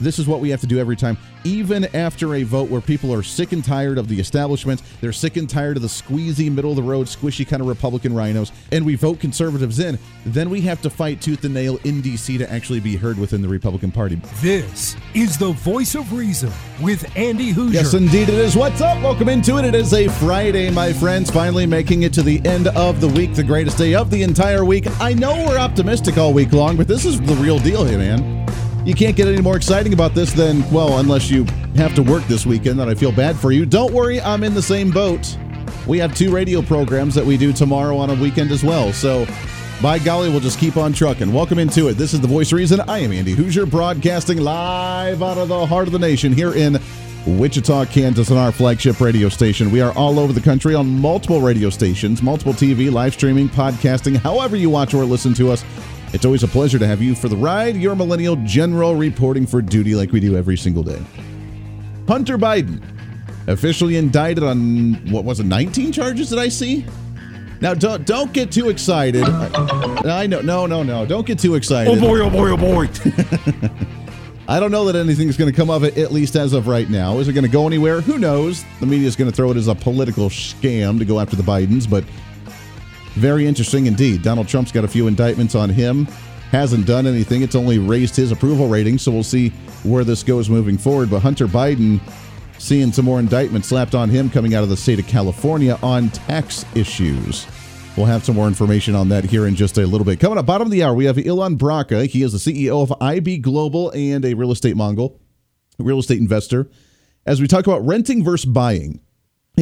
this is what we have to do every time, even after a vote where people are sick and tired of the establishment. They're sick and tired of the squeezy, middle of the road, squishy kind of Republican rhinos, and we vote conservatives in. Then we have to fight tooth and nail in D.C. to actually be heard within the Republican Party. This is the voice of reason with Andy Hooser. Yes, indeed it is. What's up? Welcome into it. It is a Friday, my friends. Finally making it to the end of the week, the greatest day of the entire week. I know we're optimistic all week long, but this is the real deal here, man you can't get any more exciting about this than, well, unless you have to work this weekend, then I feel bad for you. Don't worry, I'm in the same boat. We have two radio programs that we do tomorrow on a weekend as well. So, by golly, we'll just keep on trucking. Welcome into it. This is The Voice Reason. I am Andy Hooser, broadcasting live out of the heart of the nation here in Wichita, Kansas, on our flagship radio station. We are all over the country on multiple radio stations, multiple TV, live streaming, podcasting, however you watch or listen to us. It's always a pleasure to have you for the ride. Your millennial general reporting for duty like we do every single day. Hunter Biden officially indicted on what was it 19 charges did I see? Now don't don't get too excited. I know no no no don't get too excited. Oh boy oh boy oh boy. I don't know that anything's going to come of it, at least as of right now. Is it going to go anywhere? Who knows? The media is going to throw it as a political scam to go after the Bidens, but very interesting indeed. Donald Trump's got a few indictments on him. Hasn't done anything. It's only raised his approval rating, so we'll see where this goes moving forward. But Hunter Biden seeing some more indictments slapped on him coming out of the state of California on tax issues. We'll have some more information on that here in just a little bit. Coming up, bottom of the hour, we have Ilan Bracha. He is the CEO of IB Global and a real estate mongol, real estate investor. As we talk about renting versus buying,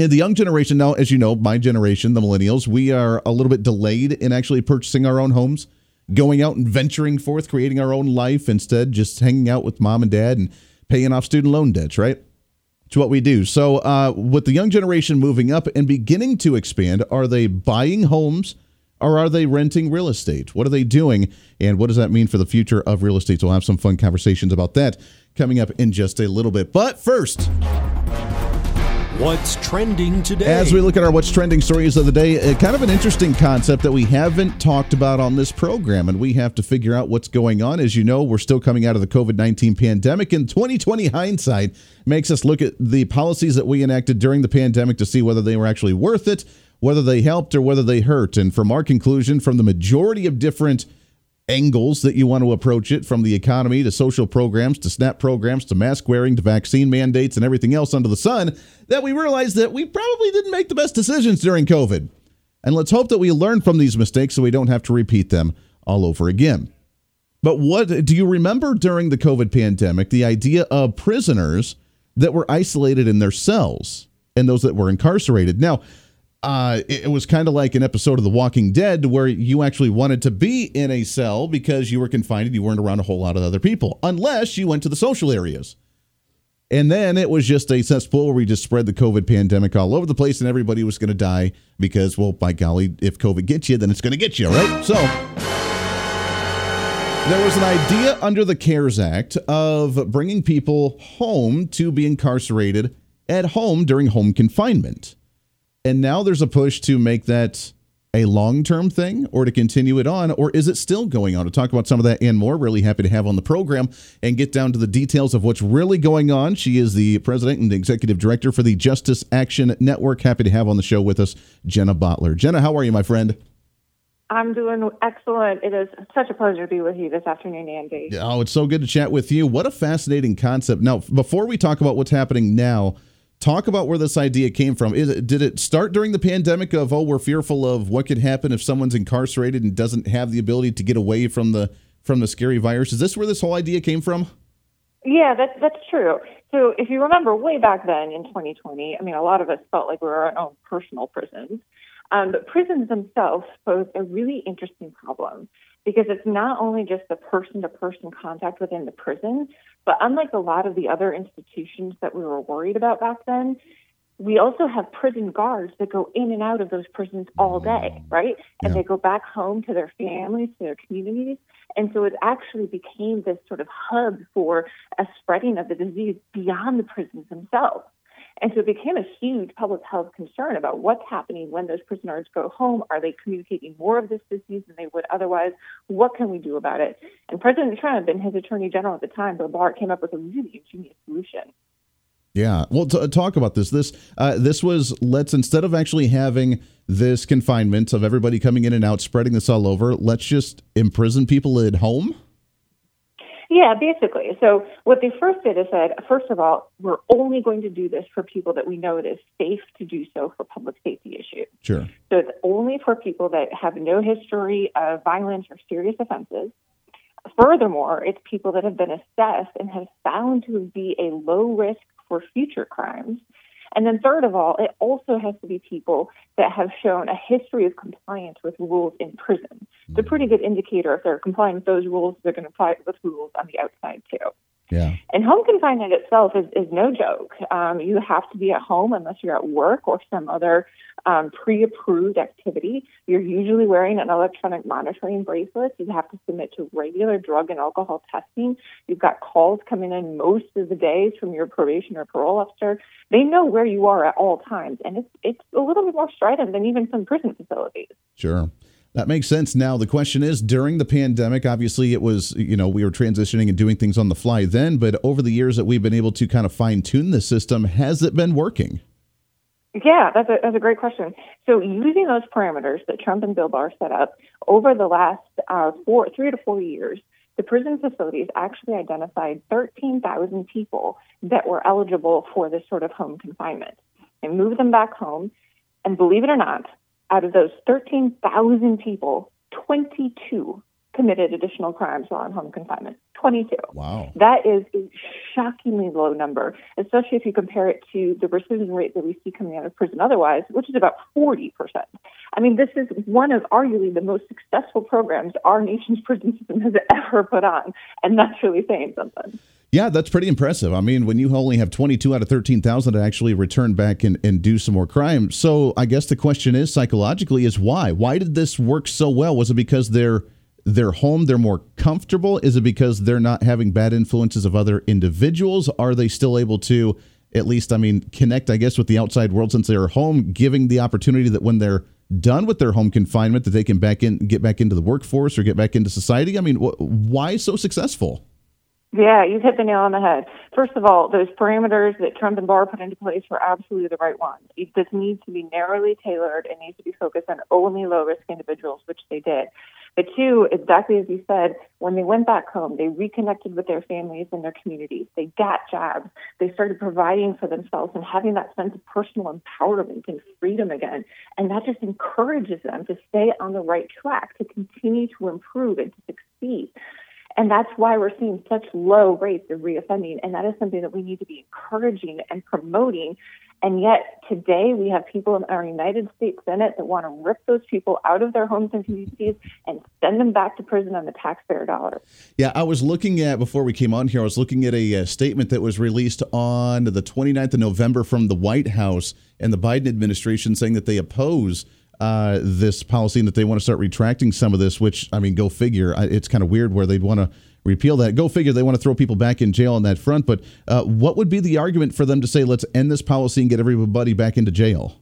the young generation now, as you know, my generation, the millennials, we are a little bit delayed in actually purchasing our own homes, going out and venturing forth, creating our own life instead, just hanging out with mom and dad and paying off student loan debts, right? It's what we do. So, uh, with the young generation moving up and beginning to expand, are they buying homes or are they renting real estate? What are they doing? And what does that mean for the future of real estate? So, we'll have some fun conversations about that coming up in just a little bit. But first, What's trending today? As we look at our what's trending stories of the day, uh, kind of an interesting concept that we haven't talked about on this program, and we have to figure out what's going on. As you know, we're still coming out of the COVID 19 pandemic, and 2020 hindsight makes us look at the policies that we enacted during the pandemic to see whether they were actually worth it, whether they helped, or whether they hurt. And from our conclusion, from the majority of different angles that you want to approach it from the economy to social programs to SNAP programs to mask wearing to vaccine mandates and everything else under the sun that we realize that we probably didn't make the best decisions during COVID. And let's hope that we learn from these mistakes so we don't have to repeat them all over again. But what do you remember during the COVID pandemic the idea of prisoners that were isolated in their cells and those that were incarcerated? Now, uh, it, was kind of like an episode of The Walking Dead where you actually wanted to be in a cell because you were confined and you weren't around a whole lot of other people, unless you went to the social areas. And then it was just a cesspool where we just spread the COVID pandemic all over the place and everybody was going to die because, well, by golly, if COVID gets you, then it's going to get you, right? So there was an idea under the CARES Act of bringing people home to be incarcerated at home during home confinement. And now there's a push to make that a long term thing or to continue it on, or is it still going on? To talk about some of that and more, really happy to have on the program and get down to the details of what's really going on. She is the president and executive director for the Justice Action Network. Happy to have on the show with us Jenna Bottler. Jenna, how are you, my friend? I'm doing excellent. It is such a pleasure to be with you this afternoon, Andy. Oh, it's so good to chat with you. What a fascinating concept. Now, before we talk about what's happening now, talk about where this idea came from. It, did it start during the pandemic of oh we're fearful of what could happen if someone's incarcerated and doesn't have the ability to get away from the from the scary virus? Is this where this whole idea came from? Yeah, that's that's true. So if you remember way back then in 2020, I mean, a lot of us felt like we were our own personal prisons. Um, but prisons themselves pose a really interesting problem because it's not only just the person to person contact within the prison, but unlike a lot of the other institutions that we were worried about back then, we also have prison guards that go in and out of those prisons all day, mm. right? And yeah. they go back home to their families, to their communities. And so it actually became this sort of hub for a spreading of the disease beyond the prisons themselves. And so it became a huge public health concern about what's happening when those prisoners go home. Are they communicating more of this disease than they would otherwise? What can we do about it? And President Trump and his attorney general at the time, Bill Barr, came up with a really ingenious solution. Yeah, well, t- talk about this. This uh, this was let's instead of actually having this confinement of everybody coming in and out, spreading this all over, let's just imprison people at home. Yeah, basically. So what they first did is said, first of all, we're only going to do this for people that we know it is safe to do so for public safety issues. Sure. So it's only for people that have no history of violence or serious offenses. Furthermore, it's people that have been assessed and have found to be a low risk for future crimes. And then, third of all, it also has to be people that have shown a history of compliance with rules in prison. It's a mm. pretty good indicator if they're complying with those rules, they're going to apply with rules on the outside too. Yeah. And home confinement itself is, is no joke. Um, you have to be at home unless you're at work or some other um, pre approved activity. You're usually wearing an electronic monitoring bracelet. You have to submit to regular drug and alcohol testing. You've got calls coming in most of the days from your probation or parole officer. They know where you are at all times. And it's, it's a little bit more strident than even some prison facilities. Sure. That makes sense. Now, the question is during the pandemic, obviously it was, you know, we were transitioning and doing things on the fly then, but over the years that we've been able to kind of fine tune the system, has it been working? Yeah, that's a, that's a great question. So, using those parameters that Trump and Bill Barr set up over the last uh, four, three to four years, the prison facilities actually identified 13,000 people that were eligible for this sort of home confinement and moved them back home. And believe it or not, out of those 13,000 people, 22 committed additional crimes while in home confinement. 22. Wow. That is a shockingly low number, especially if you compare it to the recidivism rate that we see coming out of prison otherwise, which is about 40%. I mean, this is one of arguably the most successful programs our nation's prison system has ever put on, and that's really saying something. Yeah, that's pretty impressive. I mean, when you only have 22 out of 13,000 to actually return back and, and do some more crime. So I guess the question is psychologically is why? Why did this work so well? Was it because they're they're home, they're more comfortable? Is it because they're not having bad influences of other individuals? Are they still able to at least I mean connect I guess with the outside world since they're home, giving the opportunity that when they're done with their home confinement that they can back in get back into the workforce or get back into society? I mean, wh- why so successful? Yeah, you've hit the nail on the head. First of all, those parameters that Trump and Barr put into place were absolutely the right ones. This needs to be narrowly tailored and needs to be focused on only low risk individuals, which they did. But two, exactly as you said, when they went back home, they reconnected with their families and their communities. They got jobs. They started providing for themselves and having that sense of personal empowerment and freedom again. And that just encourages them to stay on the right track, to continue to improve and to succeed. And that's why we're seeing such low rates of reoffending. And that is something that we need to be encouraging and promoting. And yet today we have people in our United States Senate that want to rip those people out of their homes and communities and send them back to prison on the taxpayer dollar. Yeah, I was looking at, before we came on here, I was looking at a, a uh, statement that was released on the 29th of November from the White House and the Biden administration saying that they oppose uh, this policy and that they want to start retracting some of this, which, I mean, go figure. It's kind of weird where they'd want to repeal that. Go figure they want to throw people back in jail on that front. But uh, what would be the argument for them to say, let's end this policy and get everybody back into jail?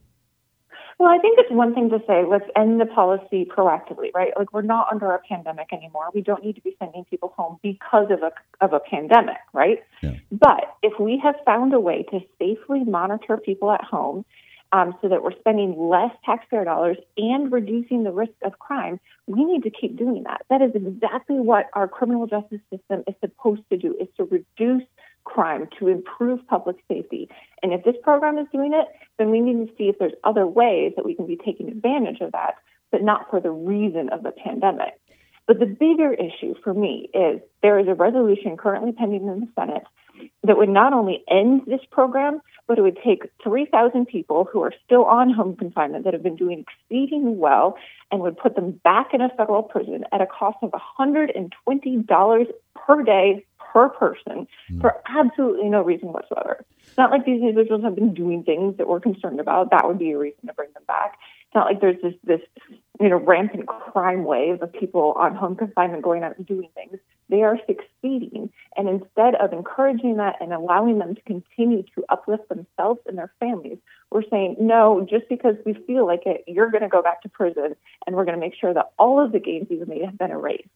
Well, I think it's one thing to say, let's end the policy proactively, right? Like we're not under a pandemic anymore. We don't need to be sending people home because of a of a pandemic, right? Yeah. But if we have found a way to safely monitor people at home um, so that we're spending less taxpayer dollars and reducing the risk of crime, we need to keep doing that. That is exactly what our criminal justice system is supposed to do, is to reduce crime, to improve public safety. And if this program is doing it, then we need to see if there's other ways that we can be taking advantage of that, but not for the reason of the pandemic. But the bigger issue for me is there is a resolution currently pending in the Senate that would not only end this program, but it would take 3,000 people who are still on home confinement that have been doing exceedingly well and would put them back in a federal prison at a cost of $120 per day per person mm. for absolutely no reason whatsoever. It's not like these individuals have been doing things that we're concerned about. That would be a reason to bring them back. It's not like there's this, this you know, rampant crime wave of people on home confinement going out and doing things. they are succeeding. And instead of encouraging that and allowing them to continue to uplift themselves and their families, we're saying, no, just because we feel like it, you're going to go back to prison and we're going to make sure that all of the gains you've made have been erased,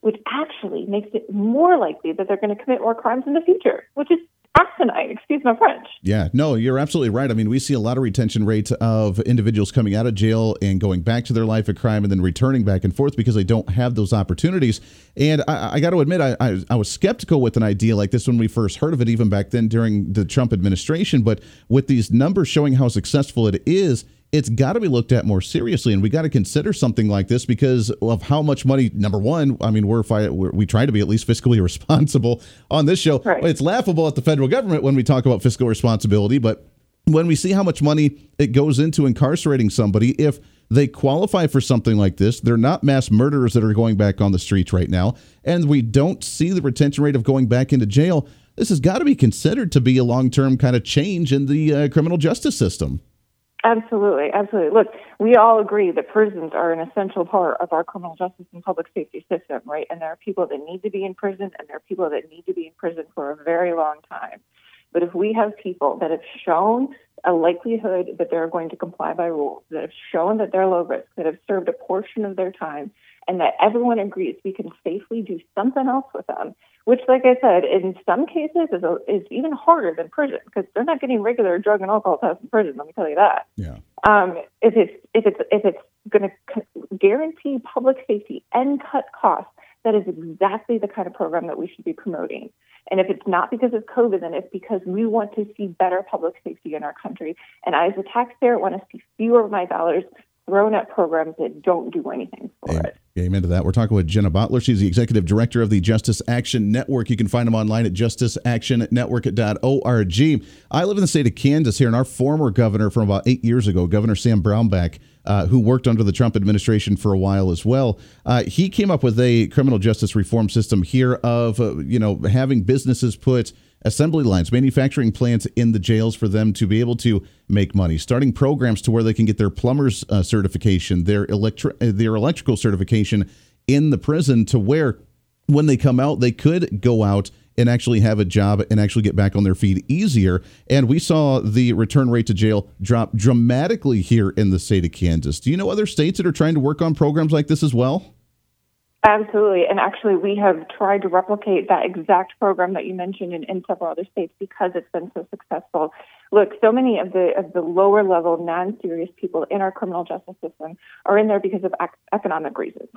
which actually makes it more likely that they're going to commit more crimes in the future, which is asinine. Excuse my French. Yeah, no, you're absolutely right. I mean, we see a lot of retention rates of individuals coming out of jail and going back to their life of crime and then returning back and forth because they don't have those opportunities. And I, I got to admit, I, I, I was skeptical with an idea like this when we first heard of it, even back then during the Trump administration. But with these numbers showing how successful it is, it's got to be looked at more seriously, and we got to consider something like this because of how much money. Number one, I mean, we're, we're we try to be at least fiscally responsible on this show. Right. It's laughable at the federal government when we talk about fiscal responsibility, but when we see how much money it goes into incarcerating somebody, if they qualify for something like this. They're not mass murderers that are going back on the streets right now. And we don't see the retention rate of going back into jail. This has got to be considered to be a long term kind of change in the uh, criminal justice system. Absolutely, absolutely. Look, we all agree that prisons are an essential part of our criminal justice and public safety system, right? And there are people that need to be in prison, and there are people that need to be in prison for a very long time. But if we have people that have shown a likelihood that they're going to comply by rules, that have shown that they're low risk, that have served a portion of their time, and that everyone agrees we can safely do something else with them, which, like I said, in some cases is, a, is even harder than prison because they're not getting regular drug and alcohol tests in prison. Let me tell you that. Yeah. Um, if it's if it's if it's going to guarantee public safety and cut costs, that is exactly the kind of program that we should be promoting. And if it's not because of COVID, then it's because we want to see better public safety in our country. And I, as a taxpayer, want to see fewer of my dollars thrown at programs that don't do anything for Amen. it. Amen into that. We're talking with Jenna Bottler. She's the executive director of the Justice Action Network. You can find them online at justiceactionnetwork.org. I live in the state of Kansas here, and our former governor from about eight years ago, Governor Sam Brownback, uh, who worked under the Trump administration for a while as well, uh, he came up with a criminal justice reform system here of uh, you know having businesses put assembly lines, manufacturing plants in the jails for them to be able to make money, starting programs to where they can get their plumber's uh, certification, their electri- uh, their electrical certification in the prison to where when they come out, they could go out and actually have a job and actually get back on their feet easier. And we saw the return rate to jail drop dramatically here in the state of Kansas. Do you know other states that are trying to work on programs like this as well? Absolutely. And actually, we have tried to replicate that exact program that you mentioned in, in several other states because it's been so successful. Look, so many of the of the lower level, non serious people in our criminal justice system are in there because of ac- economic reasons.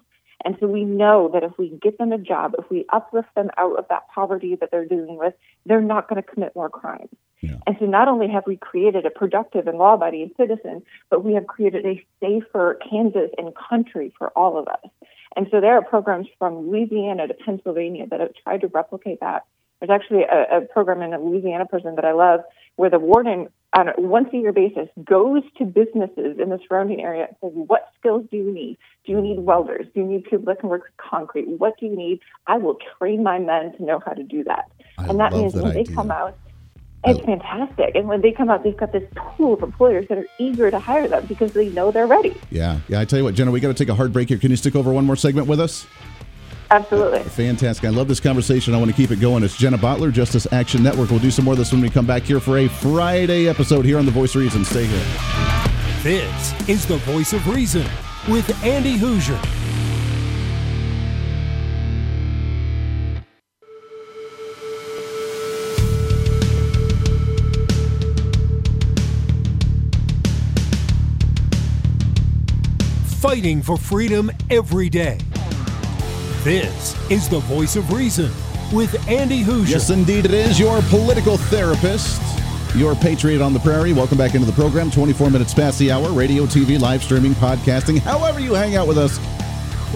And so we know that if we get them a job, if we uplift them out of that poverty that they're dealing with, they're not going to commit more crimes. Yeah. And so not only have we created a productive and law abiding citizen, but we have created a safer Kansas and country for all of us. And so there are programs from Louisiana to Pennsylvania that have tried to replicate that. There's actually a, a program in a Louisiana prison that I love where the warden on a once a year basis goes to businesses in the surrounding area and says, What skills do you need? Do you need welders? Do you need people that can work with concrete? What do you need? I will train my men to know how to do that. I and that means that when idea. they come out, it's fantastic. And when they come out, they've got this pool of employers that are eager to hire them because they know they're ready. Yeah. Yeah. I tell you what, Jenna, we got to take a hard break here. Can you stick over one more segment with us? Absolutely. Uh, fantastic. I love this conversation. I want to keep it going. It's Jenna Bottler, Justice Action Network. We'll do some more of this when we come back here for a Friday episode here on The Voice of Reason. Stay here. This is the voice of reason with Andy Hooser. Fighting for freedom every day. This is the voice of reason with Andy Hooser. Yes, indeed, it is your political therapist, your patriot on the prairie. Welcome back into the program. 24 minutes past the hour. Radio, TV, live streaming, podcasting, however you hang out with us.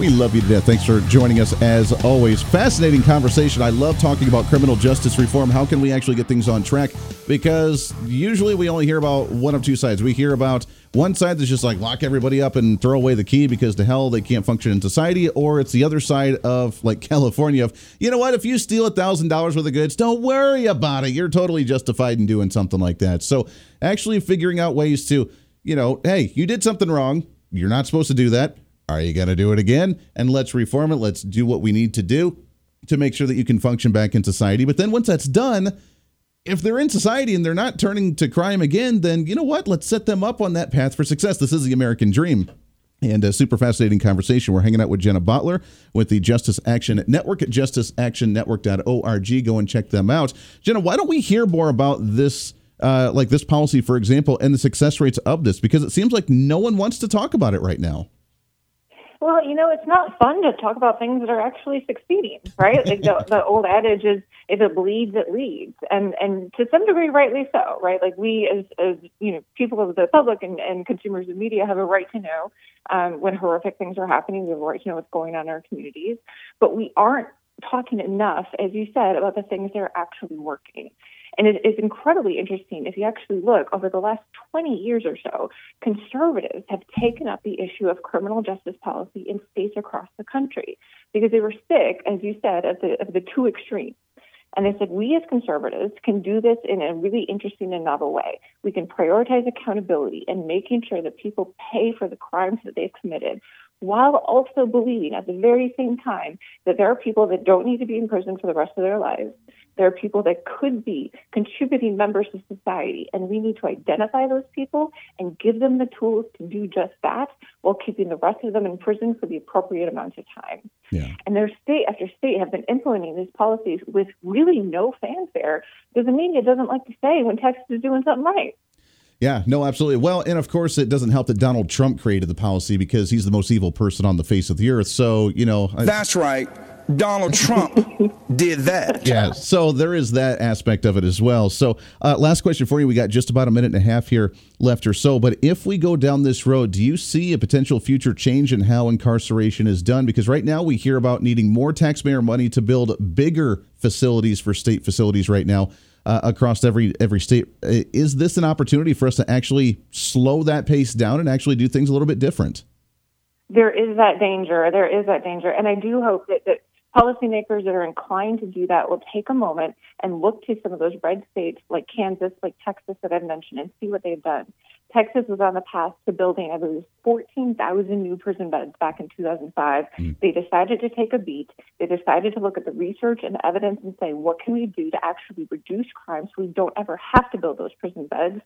We love you to death. Thanks for joining us as always. Fascinating conversation. I love talking about criminal justice reform. How can we actually get things on track? Because usually we only hear about one of two sides. We hear about one side that's just like lock everybody up and throw away the key because to hell they can't function in society, or it's the other side of like California of you know what, if you steal a thousand dollars worth of goods, don't worry about it. You're totally justified in doing something like that. So actually figuring out ways to, you know, hey, you did something wrong. You're not supposed to do that. Are you going to do it again? And let's reform it. Let's do what we need to do to make sure that you can function back in society. But then once that's done, if they're in society and they're not turning to crime again, then you know what? Let's set them up on that path for success. This is the American dream. And a super fascinating conversation. We're hanging out with Jenna Bottler with the Justice Action Network at justiceactionnetwork.org. Go and check them out. Jenna, why don't we hear more about this, uh, like this policy, for example, and the success rates of this? Because it seems like no one wants to talk about it right now. Well, you know, it's not fun to talk about things that are actually succeeding, right? like the, the old adage is, if it bleeds, it leads, and and to some degree, rightly so, right? Like we, as as you know, people of the public and, and consumers of media have a right to know um, when horrific things are happening. We have a right to know what's going on in our communities, but we aren't talking enough, as you said, about the things that are actually working. And it is incredibly interesting if you actually look over the last 20 years or so, conservatives have taken up the issue of criminal justice policy in states across the country because they were sick, as you said, of the, of the two extremes. And they said, we as conservatives can do this in a really interesting and novel way. We can prioritize accountability and making sure that people pay for the crimes that they've committed while also believing at the very same time that there are people that don't need to be in prison for the rest of their lives, there are people that could be contributing members of society, and we need to identify those people and give them the tools to do just that while keeping the rest of them in prison for the appropriate amount of time. Yeah. And their state after state have been implementing these policies with really no fanfare because the media doesn't like to say when Texas is doing something right. Yeah, no, absolutely. Well, and of course, it doesn't help that Donald Trump created the policy because he's the most evil person on the face of the earth. So, you know. That's right. Donald Trump did that. Yeah, so there is that aspect of it as well. So, uh, last question for you. We got just about a minute and a half here left or so. But if we go down this road, do you see a potential future change in how incarceration is done? Because right now we hear about needing more taxpayer money to build bigger facilities for state facilities right now. Uh, across every every state, is this an opportunity for us to actually slow that pace down and actually do things a little bit different? There is that danger. There is that danger, and I do hope that, that policymakers that are inclined to do that will take a moment and look to some of those red states like Kansas, like Texas that I've mentioned, and see what they've done. Texas was on the path to building, I believe, 14,000 new prison beds back in 2005. Mm. They decided to take a beat. They decided to look at the research and evidence and say, what can we do to actually reduce crime so we don't ever have to build those prison beds?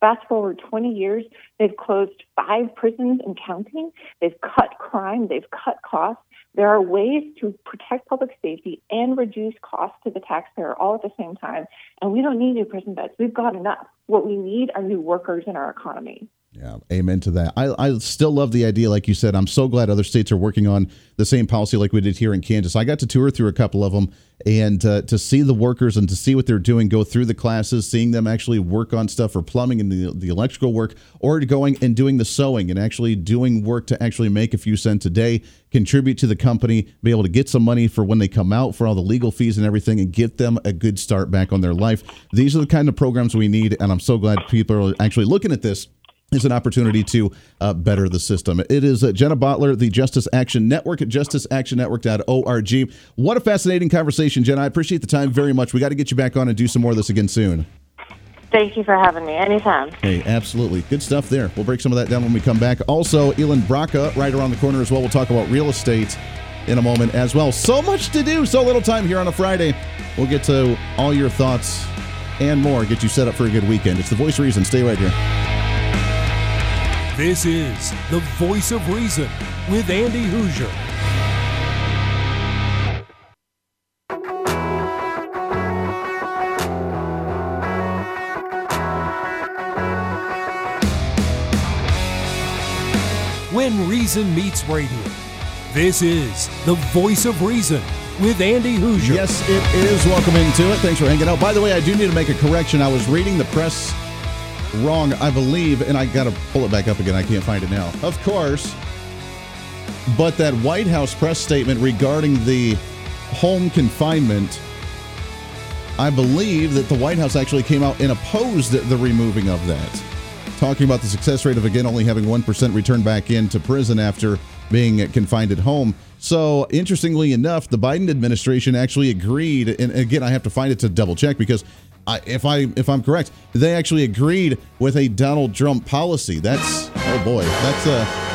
Fast forward 20 years, they've closed five prisons and counting. They've cut crime. They've cut costs. There are ways to protect public safety and reduce costs to the taxpayer all at the same time. And we don't need new prison beds. We've got enough. What we need are new workers in our economy. Yeah, amen to that. I, I still love the idea, like you said. I'm so glad other states are working on the same policy like we did here in Kansas. I got to tour through a couple of them and uh, to see the workers and to see what they're doing, go through the classes, seeing them actually work on stuff for plumbing and the, the electrical work, or going and doing the sewing and actually doing work to actually make a few cents a day, contribute to the company, be able to get some money for when they come out for all the legal fees and everything, and get them a good start back on their life. These are the kind of programs we need, and I'm so glad people are actually looking at this is an opportunity to uh, better the system. It is uh, Jenna Bottler, the Justice Action Network at justiceactionnetwork.org. What a fascinating conversation, Jenna. I appreciate the time very much. We got to get you back on and do some more of this again soon. Thank you for having me. Anytime. Hey, absolutely. Good stuff there. We'll break some of that down when we come back. Also, Ilan Bracha, right around the corner as well. We'll talk about real estate in a moment as well. So much to do, so little time here on a Friday. We'll get to all your thoughts and more, get you set up for a good weekend. It's the voice reason. Stay right here. This is the voice of reason with Andy Hooser. When Reason Meets Radio. This is the voice of reason with Andy Hooser. Yes, it is. Welcome into it. Thanks for hanging out. By the way, I do need to make a correction. I was reading the press wrong, I believe, and I got to pull it back up again. I can't find it now. Of course. But that White House press statement regarding the home confinement, I believe that the White House actually came out and opposed the removing of that. Talking about the success rate of, again, only having 1% return back into prison after being confined at home. So, interestingly enough, the Biden administration actually agreed. And again, I have to find it to double check because I, if I if I'm correct, they actually agreed with a Donald Trump policy. That's oh boy, that's a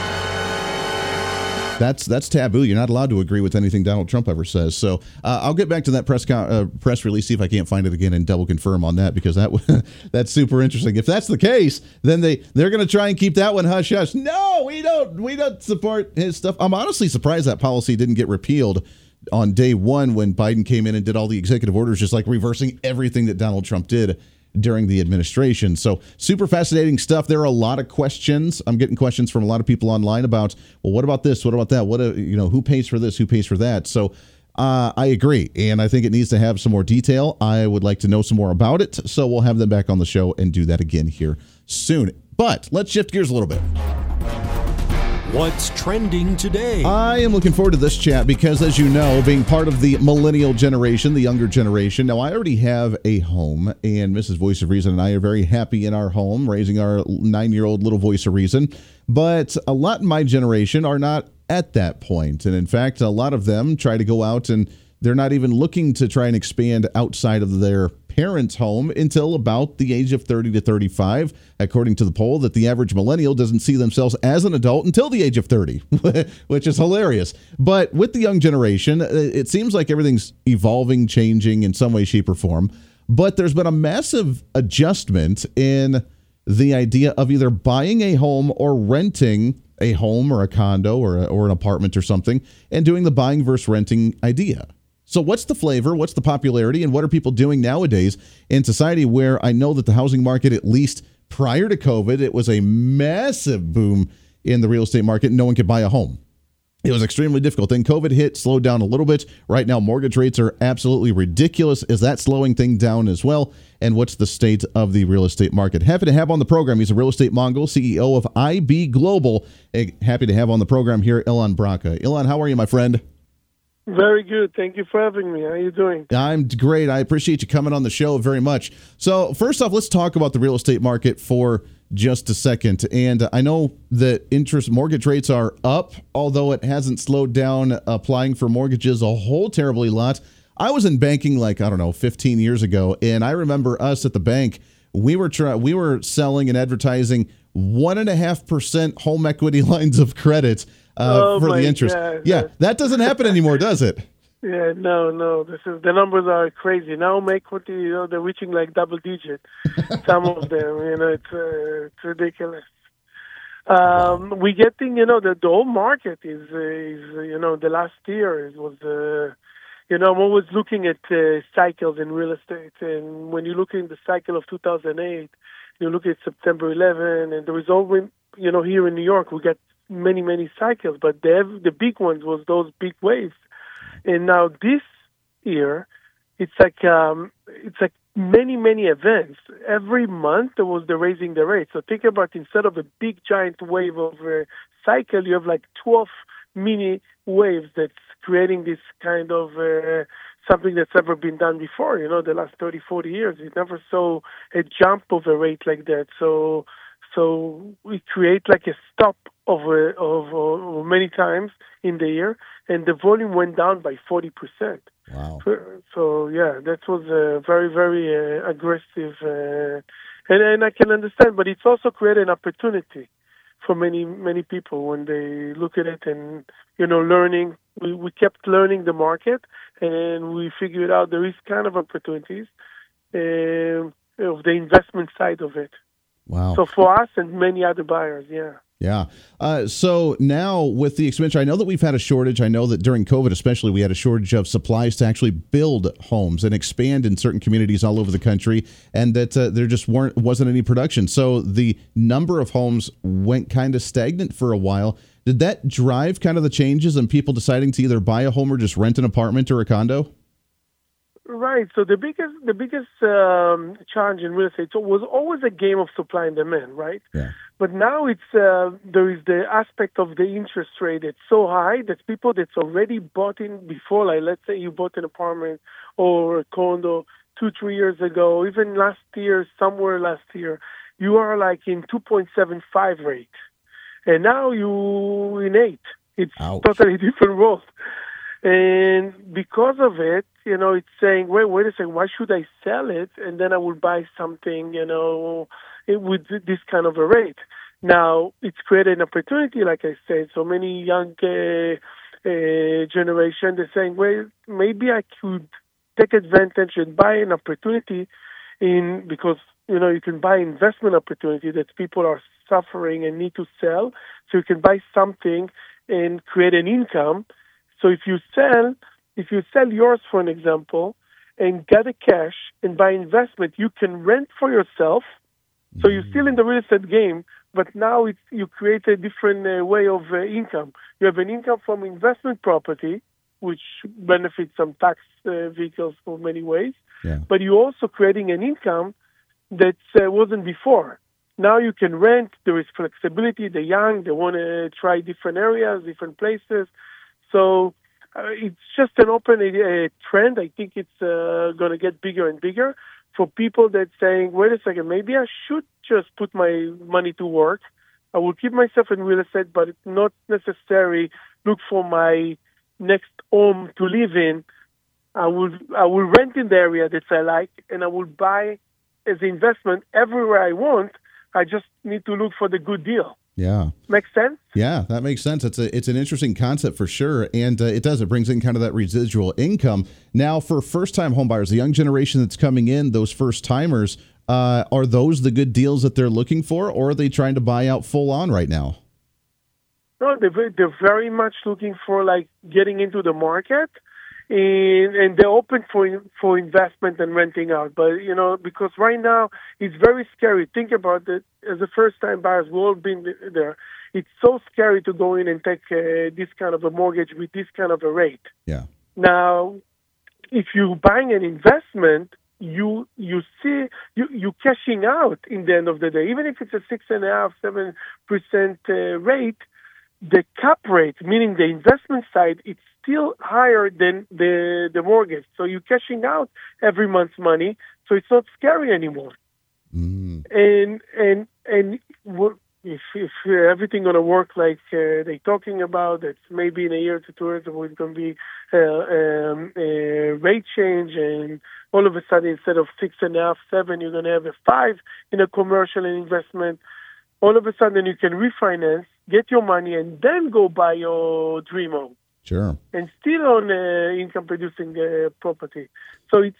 That's that's taboo. You're not allowed to agree with anything Donald Trump ever says. So uh, I'll get back to that press con- uh, press release, see if I can't find it again, and double confirm on that because that that's super interesting. If that's the case, then they they're going to try and keep that one hush hush. No, we don't we don't support his stuff. I'm honestly surprised that policy didn't get repealed on day one when Biden came in and did all the executive orders, just like reversing everything that Donald Trump did during the administration. So, super fascinating stuff. There are a lot of questions. I'm getting questions from a lot of people online about, well, what about this? What about that? What, uh, you know, who pays for this? Who pays for that? So, uh, I agree. And I think it needs to have some more detail. I would like to know some more about it. So, we'll have them back on the show and do that again here soon. But let's shift gears a little bit. What's trending today? I am looking forward to this chat because, as you know, being part of the millennial generation, the younger generation, now I already have a home, and Mrs. Voice of Reason and I are very happy in our home, raising our nine year old little voice of reason. But a lot in my generation are not at that point. And in fact, a lot of them try to go out and they're not even looking to try and expand outside of their parents' home until about the age of 30 to 35, according to the poll, that the average millennial doesn't see themselves as an adult until the age of 30, which is hilarious. But with the young generation, uh, it seems like everything's evolving, changing in some way, shape, or form. But there's been a massive adjustment in the idea of either buying a home or renting a home or a condo or, a, or an apartment or something and doing the buying versus renting idea. So, what's the flavor? What's the popularity? And what are people doing nowadays in society where I know that the housing market, at least prior to COVID, it was a massive boom in the real estate market. No one could buy a home. It was extremely difficult. Then COVID hit, slowed down a little bit. Right now, mortgage rates are absolutely ridiculous. Is that slowing things down as well? And what's the state of the real estate market? Happy to have on the program. He's a real estate Mongol, CEO of IB Global. Eh, happy to have on the program here, Ilan Bracha. Ilan, how are you, my friend? Very good. Thank you for having me. How are you doing? I'm great. I appreciate you coming on the show very much. So, first off, let's talk about the real estate market for just a second. And I know that interest mortgage rates are up, although it hasn't slowed down applying for mortgages a whole terribly lot. I was in banking like, I don't know, 15 years ago, and I remember us at the bank, we were trying we were selling and advertising one and a half percent home equity lines of credit uh, oh for the interest. God. Yeah, that doesn't happen anymore, does it? Yeah, no, no. This is the numbers are crazy now. Make what you know they're reaching like double digit. Some of them, you know, it's uh, it's ridiculous. Um, we getting, you know, the, the whole market is is you know the last year it was. Uh, you know, I'm always looking at uh, cycles in real estate, and when you look in the cycle of 2008, you look at September 11, and there was always, you know, here in New York, we got many many cycles, but the the big ones was those big waves. And now this year, it's like um, it's like many many events. Every month there was the raising the rate. So think about instead of a big giant wave of a cycle, you have like twelve mini waves that's creating this kind of uh, something that's never been done before. You know, the last 30, 40 years, we never saw a jump of a rate like that. So so we create like a stop of, uh, of, of many times in the year, and the volume went down by 40%. Wow. So, so yeah, that was a very, very uh, aggressive, uh, and, and I can understand, but it's also created an opportunity for many, many people when they look at it and, you know, learning. We, we kept learning the market, and we figured out there is kind of opportunities uh, of the investment side of it. Wow. So for us and many other buyers, yeah. Yeah. Uh, so now with the expansion, I know that we've had a shortage. I know that during COVID, especially, we had a shortage of supplies to actually build homes and expand in certain communities all over the country, and that uh, there just weren't wasn't any production. So the number of homes went kind of stagnant for a while. Did that drive kind of the changes in people deciding to either buy a home or just rent an apartment or a condo? Right. So the biggest the biggest um, challenge in real estate was always a game of supply and demand, right? Yeah. But now it's uh, there is the aspect of the interest rate. It's so high that people that's already bought in before, like let's say you bought an apartment or a condo two three years ago, even last year, somewhere last year, you are like in two point seven five rate, and now you in eight. It's Ouch. totally different world. And because of it, you know, it's saying, wait, wait a second, why should I sell it? And then I will buy something, you know, with this kind of a rate. Now it's created an opportunity, like I said. So many young uh, uh, generation they're saying, well, maybe I could take advantage and buy an opportunity in because you know you can buy investment opportunity that people are suffering and need to sell. So you can buy something and create an income. So if you sell, if you sell yours, for an example, and get the cash and buy investment, you can rent for yourself. So you're still in the real estate game, but now it's, you create a different uh, way of uh, income. You have an income from investment property, which benefits some tax uh, vehicles for many ways. Yeah. But you're also creating an income that uh, wasn't before. Now you can rent. There is flexibility. The young, they want to try different areas, different places. So uh, it's just an open uh, trend. I think it's uh, going to get bigger and bigger for people that saying, wait a second, maybe I should just put my money to work. I will keep myself in real estate, but it's not necessary look for my next home to live in. I will I will rent in the area that I like, and I will buy as investment everywhere I want. I just need to look for the good deal. Yeah. Makes sense? Yeah, that makes sense. It's a it's an interesting concept for sure, and uh, it does it brings in kind of that residual income. Now, for first time homebuyers, the young generation that's coming in, those first timers, uh, are those the good deals that they're looking for, or are they trying to buy out full on right now? No, they're very, they're very much looking for like getting into the market, and, and they're open for for investment and renting out. But you know, because right now it's very scary. Think about it. As a first time buyers, we've all been there. It's so scary to go in and take uh, this kind of a mortgage with this kind of a rate. Yeah. Now, if you're buying an investment, you you see you you cashing out in the end of the day, even if it's a six and a half, seven percent uh, rate. The cap rate, meaning the investment side, it's still higher than the the mortgage. So you're cashing out every month's money, so it's not scary anymore. Mm. And and and what- if if everything gonna work like uh, they talking about, that maybe in a year to two years it's gonna be uh, um, a rate change, and all of a sudden instead of six and a half, seven, you're gonna have a five in a commercial and investment. All of a sudden you can refinance, get your money, and then go buy your dream home Sure. and still on uh, income producing uh, property. So it's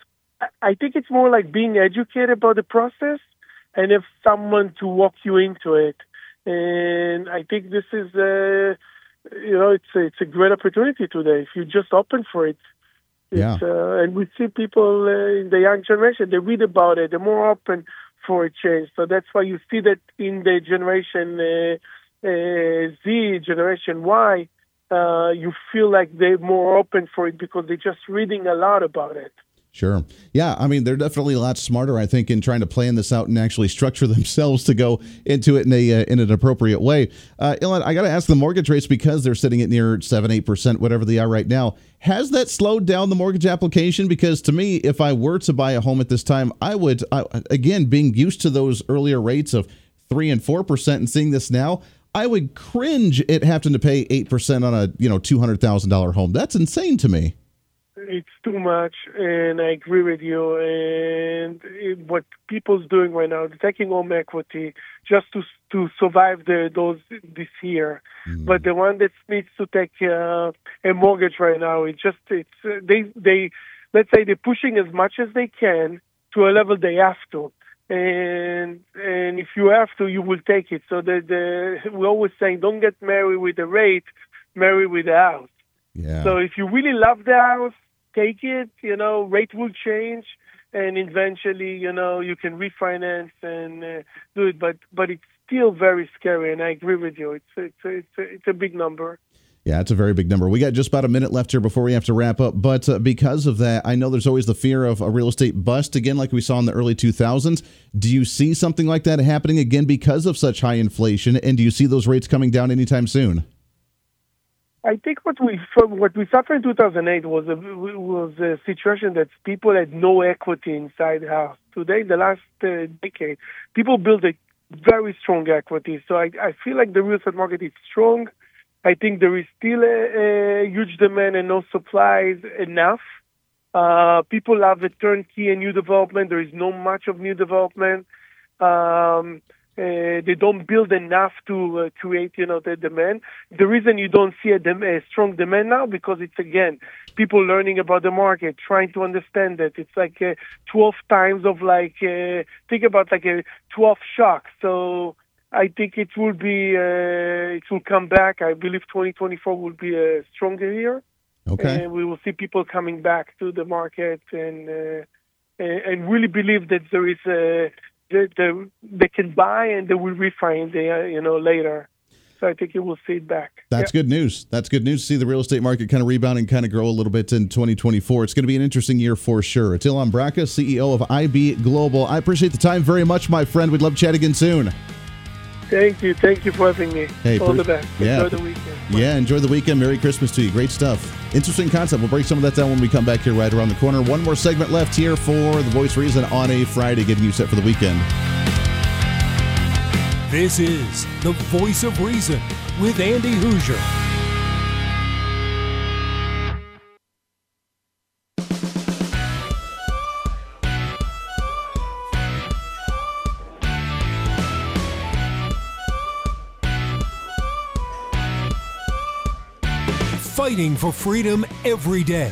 I- think it's more like being educated about the process and have someone to walk you into it. And I think this is uh, you know it's a, it's a great opportunity today if you just open for it. Yeah. Uh, and we see people uh, in the young generation they read about it. They're more open for a change. So that's why you see that in the generation uh, uh, Z, generation Y, uh, you feel like they're more open for it because they're just reading a lot about it. Sure. Yeah. I mean, they're definitely a lot smarter, I think, in trying to plan this out and actually structure themselves to go into it in a uh, in an appropriate way. Uh, Ilan, I got to ask the mortgage rates because they're sitting at near seven, eight percent, whatever they are right now. Has that slowed down the mortgage application? Because to me, if I were to buy a home at this time, I would I, again being used to those earlier rates of three and four percent and seeing this now. I would cringe at having to pay eight percent on a you know two hundred thousand dollar home. That's insane to me. It's too much, and I agree with you. And it, what people's doing right now, they're taking home equity just to to survive the, those this year. But the one that needs to take uh, a mortgage right now, it just it's uh, they they let's say they're pushing as much as they can to a level they have to. And and if you have to, you will take it. So the the we're always saying, don't get married with the rate, marry with the house. Yeah. So if you really love the house, take it. You know, rate will change, and eventually, you know, you can refinance and uh, do it. But but it's still very scary, and I agree with you. It's it's it's a, it's a big number. Yeah, it's a very big number. We got just about a minute left here before we have to wrap up. But uh, because of that, I know there's always the fear of a real estate bust again, like we saw in the early 2000s. Do you see something like that happening again because of such high inflation? And do you see those rates coming down anytime soon? I think what we what we suffered in 2008 was a was a situation that people had no equity inside the house. Today, the last uh, decade, people build a very strong equity. So I, I feel like the real estate market is strong. I think there is still a, a huge demand and no supplies enough. Uh, people love the turnkey and new development. There is no much of new development. Um, Uh, they don't build enough to uh, create, you know, the demand. The reason you don't see a, dem- a strong demand now because it's again people learning about the market, trying to understand it. It's like uh, 12 times of like uh, think about like a 12 shock. So I think it will be uh, it will come back. I believe 2024 will be a stronger year. Okay. And we will see people coming back to the market and uh, and really believe that there is a that the, they can buy and they will refine the uh, you know later. So I think you will see it back. That's good news. That's good news to see the real estate market kind of rebound and kind of grow a little bit in 2024. It's going to be an interesting year for sure. Ilan Bracha, CEO of IB Global. I appreciate the time very much, my friend. We'd love to chat again soon. Thank you. Thank you for having me. Hey, All pre- the best. yeah. Enjoy the weekend. Bye. Yeah, enjoy the weekend. Merry Christmas to you. Great stuff. Interesting concept. We'll break some of that down when we come back here right around the corner. One more segment left here for The Voice Reason on a Friday, getting you set for the weekend. This is the voice of reason with Andy Hooser. Fighting for freedom every day.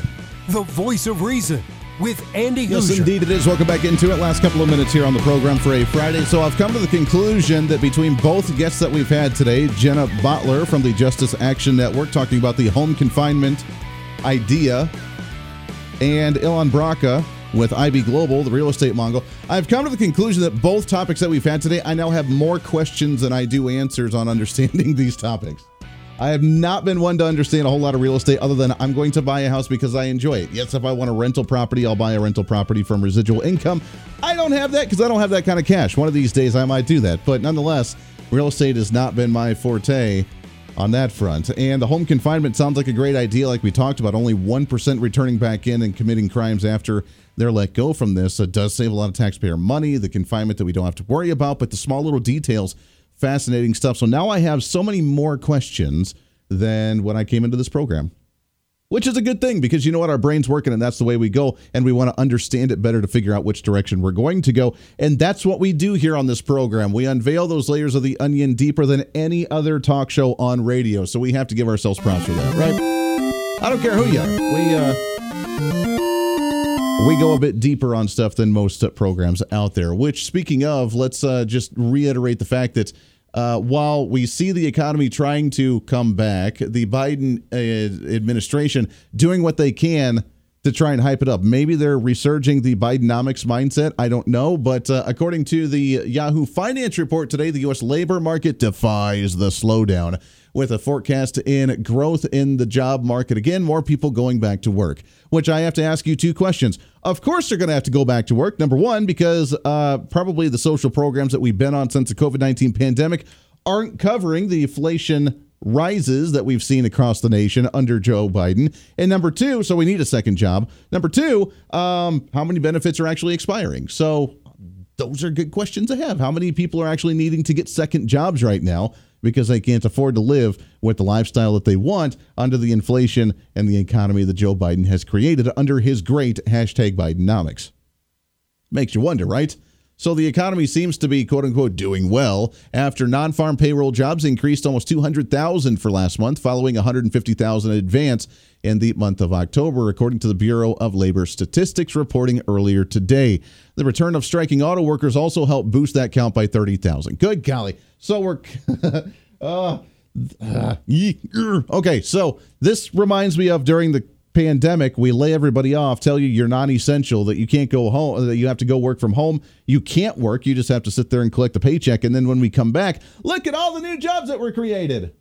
The voice of reason with Andy Yes, Hooser. indeed it is. Welcome back into it. Last couple of minutes here on the program for a Friday. So I've come to the conclusion that between both guests that we've had today, Jenna Bottler from the Justice Action Network talking about the home confinement idea, and Ilan Bracha with IB Global, the real estate mongol, I've come to the conclusion that both topics that we've had today, I now have more questions than I do answers on understanding these topics. I have not been one to understand a whole lot of real estate other than I'm going to buy a house because I enjoy it. Yes, if I want a rental property, I'll buy a rental property from residual income. I don't have that because I don't have that kind of cash. One of these days I might do that. But nonetheless, real estate has not been my forte on that front. And the home confinement sounds like a great idea, like we talked about. Only 1% returning back in and committing crimes after they're let go from this. It does save a lot of taxpayer money, the confinement that we don't have to worry about, but the small little details fascinating stuff. So now I have so many more questions than when I came into this program, which is a good thing because you know what? Our brain's working and that's the way we go. And we want to understand it better to figure out which direction we're going to go. And that's what we do here on this program. We unveil those layers of the onion deeper than any other talk show on radio. So we have to give ourselves props for that, right? I don't care who you are. We, uh, we go a bit deeper on stuff than most uh, programs out there. Which, speaking of, let's uh, just reiterate the fact that uh, while we see the economy trying to come back, the Biden uh, administration doing what they can to try and hype it up. Maybe they're resurging the Bidenomics mindset. I don't know. But uh, according to the Yahoo Finance report today, the U.S. labor market defies the slowdown with a forecast in growth in the job market. Again, more people going back to work, which I have to ask you two questions. Of course, they're going to have to go back to work. Number one, because uh, probably the social programs that we've been on since the COVID 19 pandemic aren't covering the inflation rises that we've seen across the nation under Joe Biden. And number two, so we need a second job. Number two, um, how many benefits are actually expiring? So those are good questions to have. How many people are actually needing to get second jobs right now because they can't afford to live with the lifestyle that they want under the inflation and the economy that Joe Biden has created under his great hashtag Bidenomics? Makes you wonder, right? So the economy seems to be quote unquote doing well after non-farm payroll jobs increased almost 200,000 for last month following 150,000 in advance in the month of October according to the Bureau of Labor Statistics reporting earlier today. The return of striking auto workers also helped boost that count by 30,000. Good golly. So we're uh, uh, okay, so this reminds me of during the pandemic, we lay everybody off, tell you you're non-essential, that you can't go home, that you have to go work from home. You can't work. You just have to sit there and collect the paycheck. And then when we come back, look at all the new jobs that were created.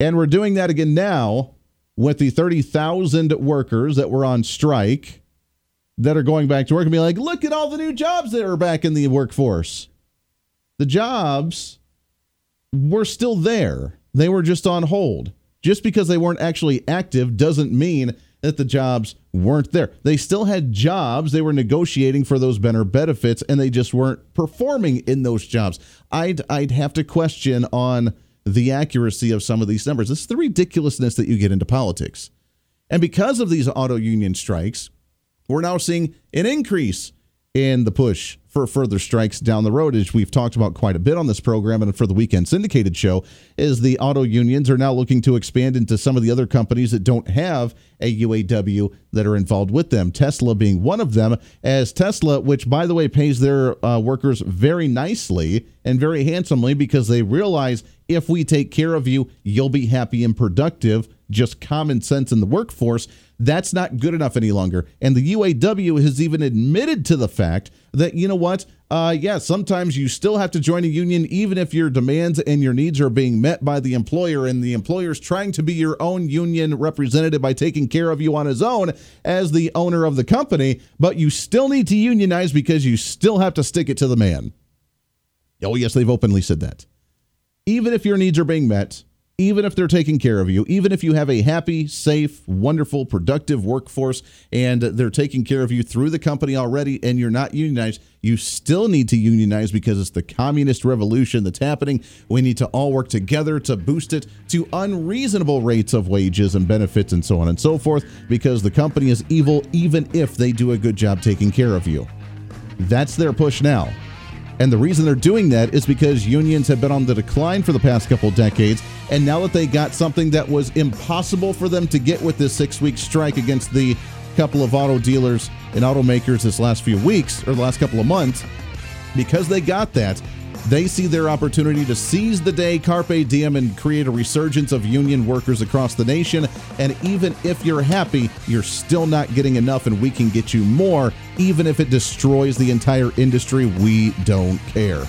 And we're doing that again now with the 30,000 workers that were on strike that are going back to work and be like, look at all the new jobs that are back in the workforce. The jobs were still there. They were just on hold. Just because they weren't actually active doesn't mean that the jobs weren't there. They still had jobs. They were negotiating for those better benefits and they just weren't performing in those jobs. I'd I'd have to question on the accuracy of some of these numbers. This is the ridiculousness that you get into politics. And because of these auto union strikes, we're now seeing an increase in the push for further strikes down the road, as we've talked about quite a bit on this program and for the weekend syndicated show, is the auto unions are now looking to expand into some of the other companies that don't have a UAW that are involved with them. Tesla being one of them, as Tesla, which by the way pays their uh, workers very nicely and very handsomely because they realize if we take care of you, you'll be happy and productive. Just common sense in the workforce. That's not good enough any longer. And the UAW has even admitted to the fact that, you know what? Uh, yeah, sometimes you still have to join a union even if your demands and your needs are being met by the employer, and the employer's trying to be your own union representative by taking care of you on his own as the owner of the company, but you still need to unionize because you still have to stick it to the man. Oh, yes, they've openly said that. Even if your needs are being met, even if they're taking care of you, even if you have a happy, safe, wonderful, productive workforce and they're taking care of you through the company already and you're not unionized, you still need to unionize because it's the communist revolution that's happening. We need to all work together to boost it to unreasonable rates of wages and benefits and so on and so forth because the company is evil even if they do a good job taking care of you. That's their push now. And the reason they're doing that is because unions have been on the decline for the past couple decades. And now that they got something that was impossible for them to get with this six week strike against the couple of auto dealers and automakers this last few weeks or the last couple of months, because they got that, they see their opportunity to seize the day, carpe diem, and create a resurgence of union workers across the nation. And even if you're happy, you're still not getting enough, and we can get you more, even if it destroys the entire industry. We don't care.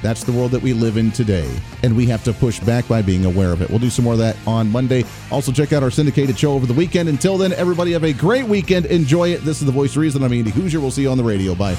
That's the world that we live in today, and we have to push back by being aware of it. We'll do some more of that on Monday. Also, check out our syndicated show over the weekend. Until then, everybody have a great weekend. Enjoy it. This is The Voice of Reason. I'm Andy Hooser. We'll see you on the radio. Bye.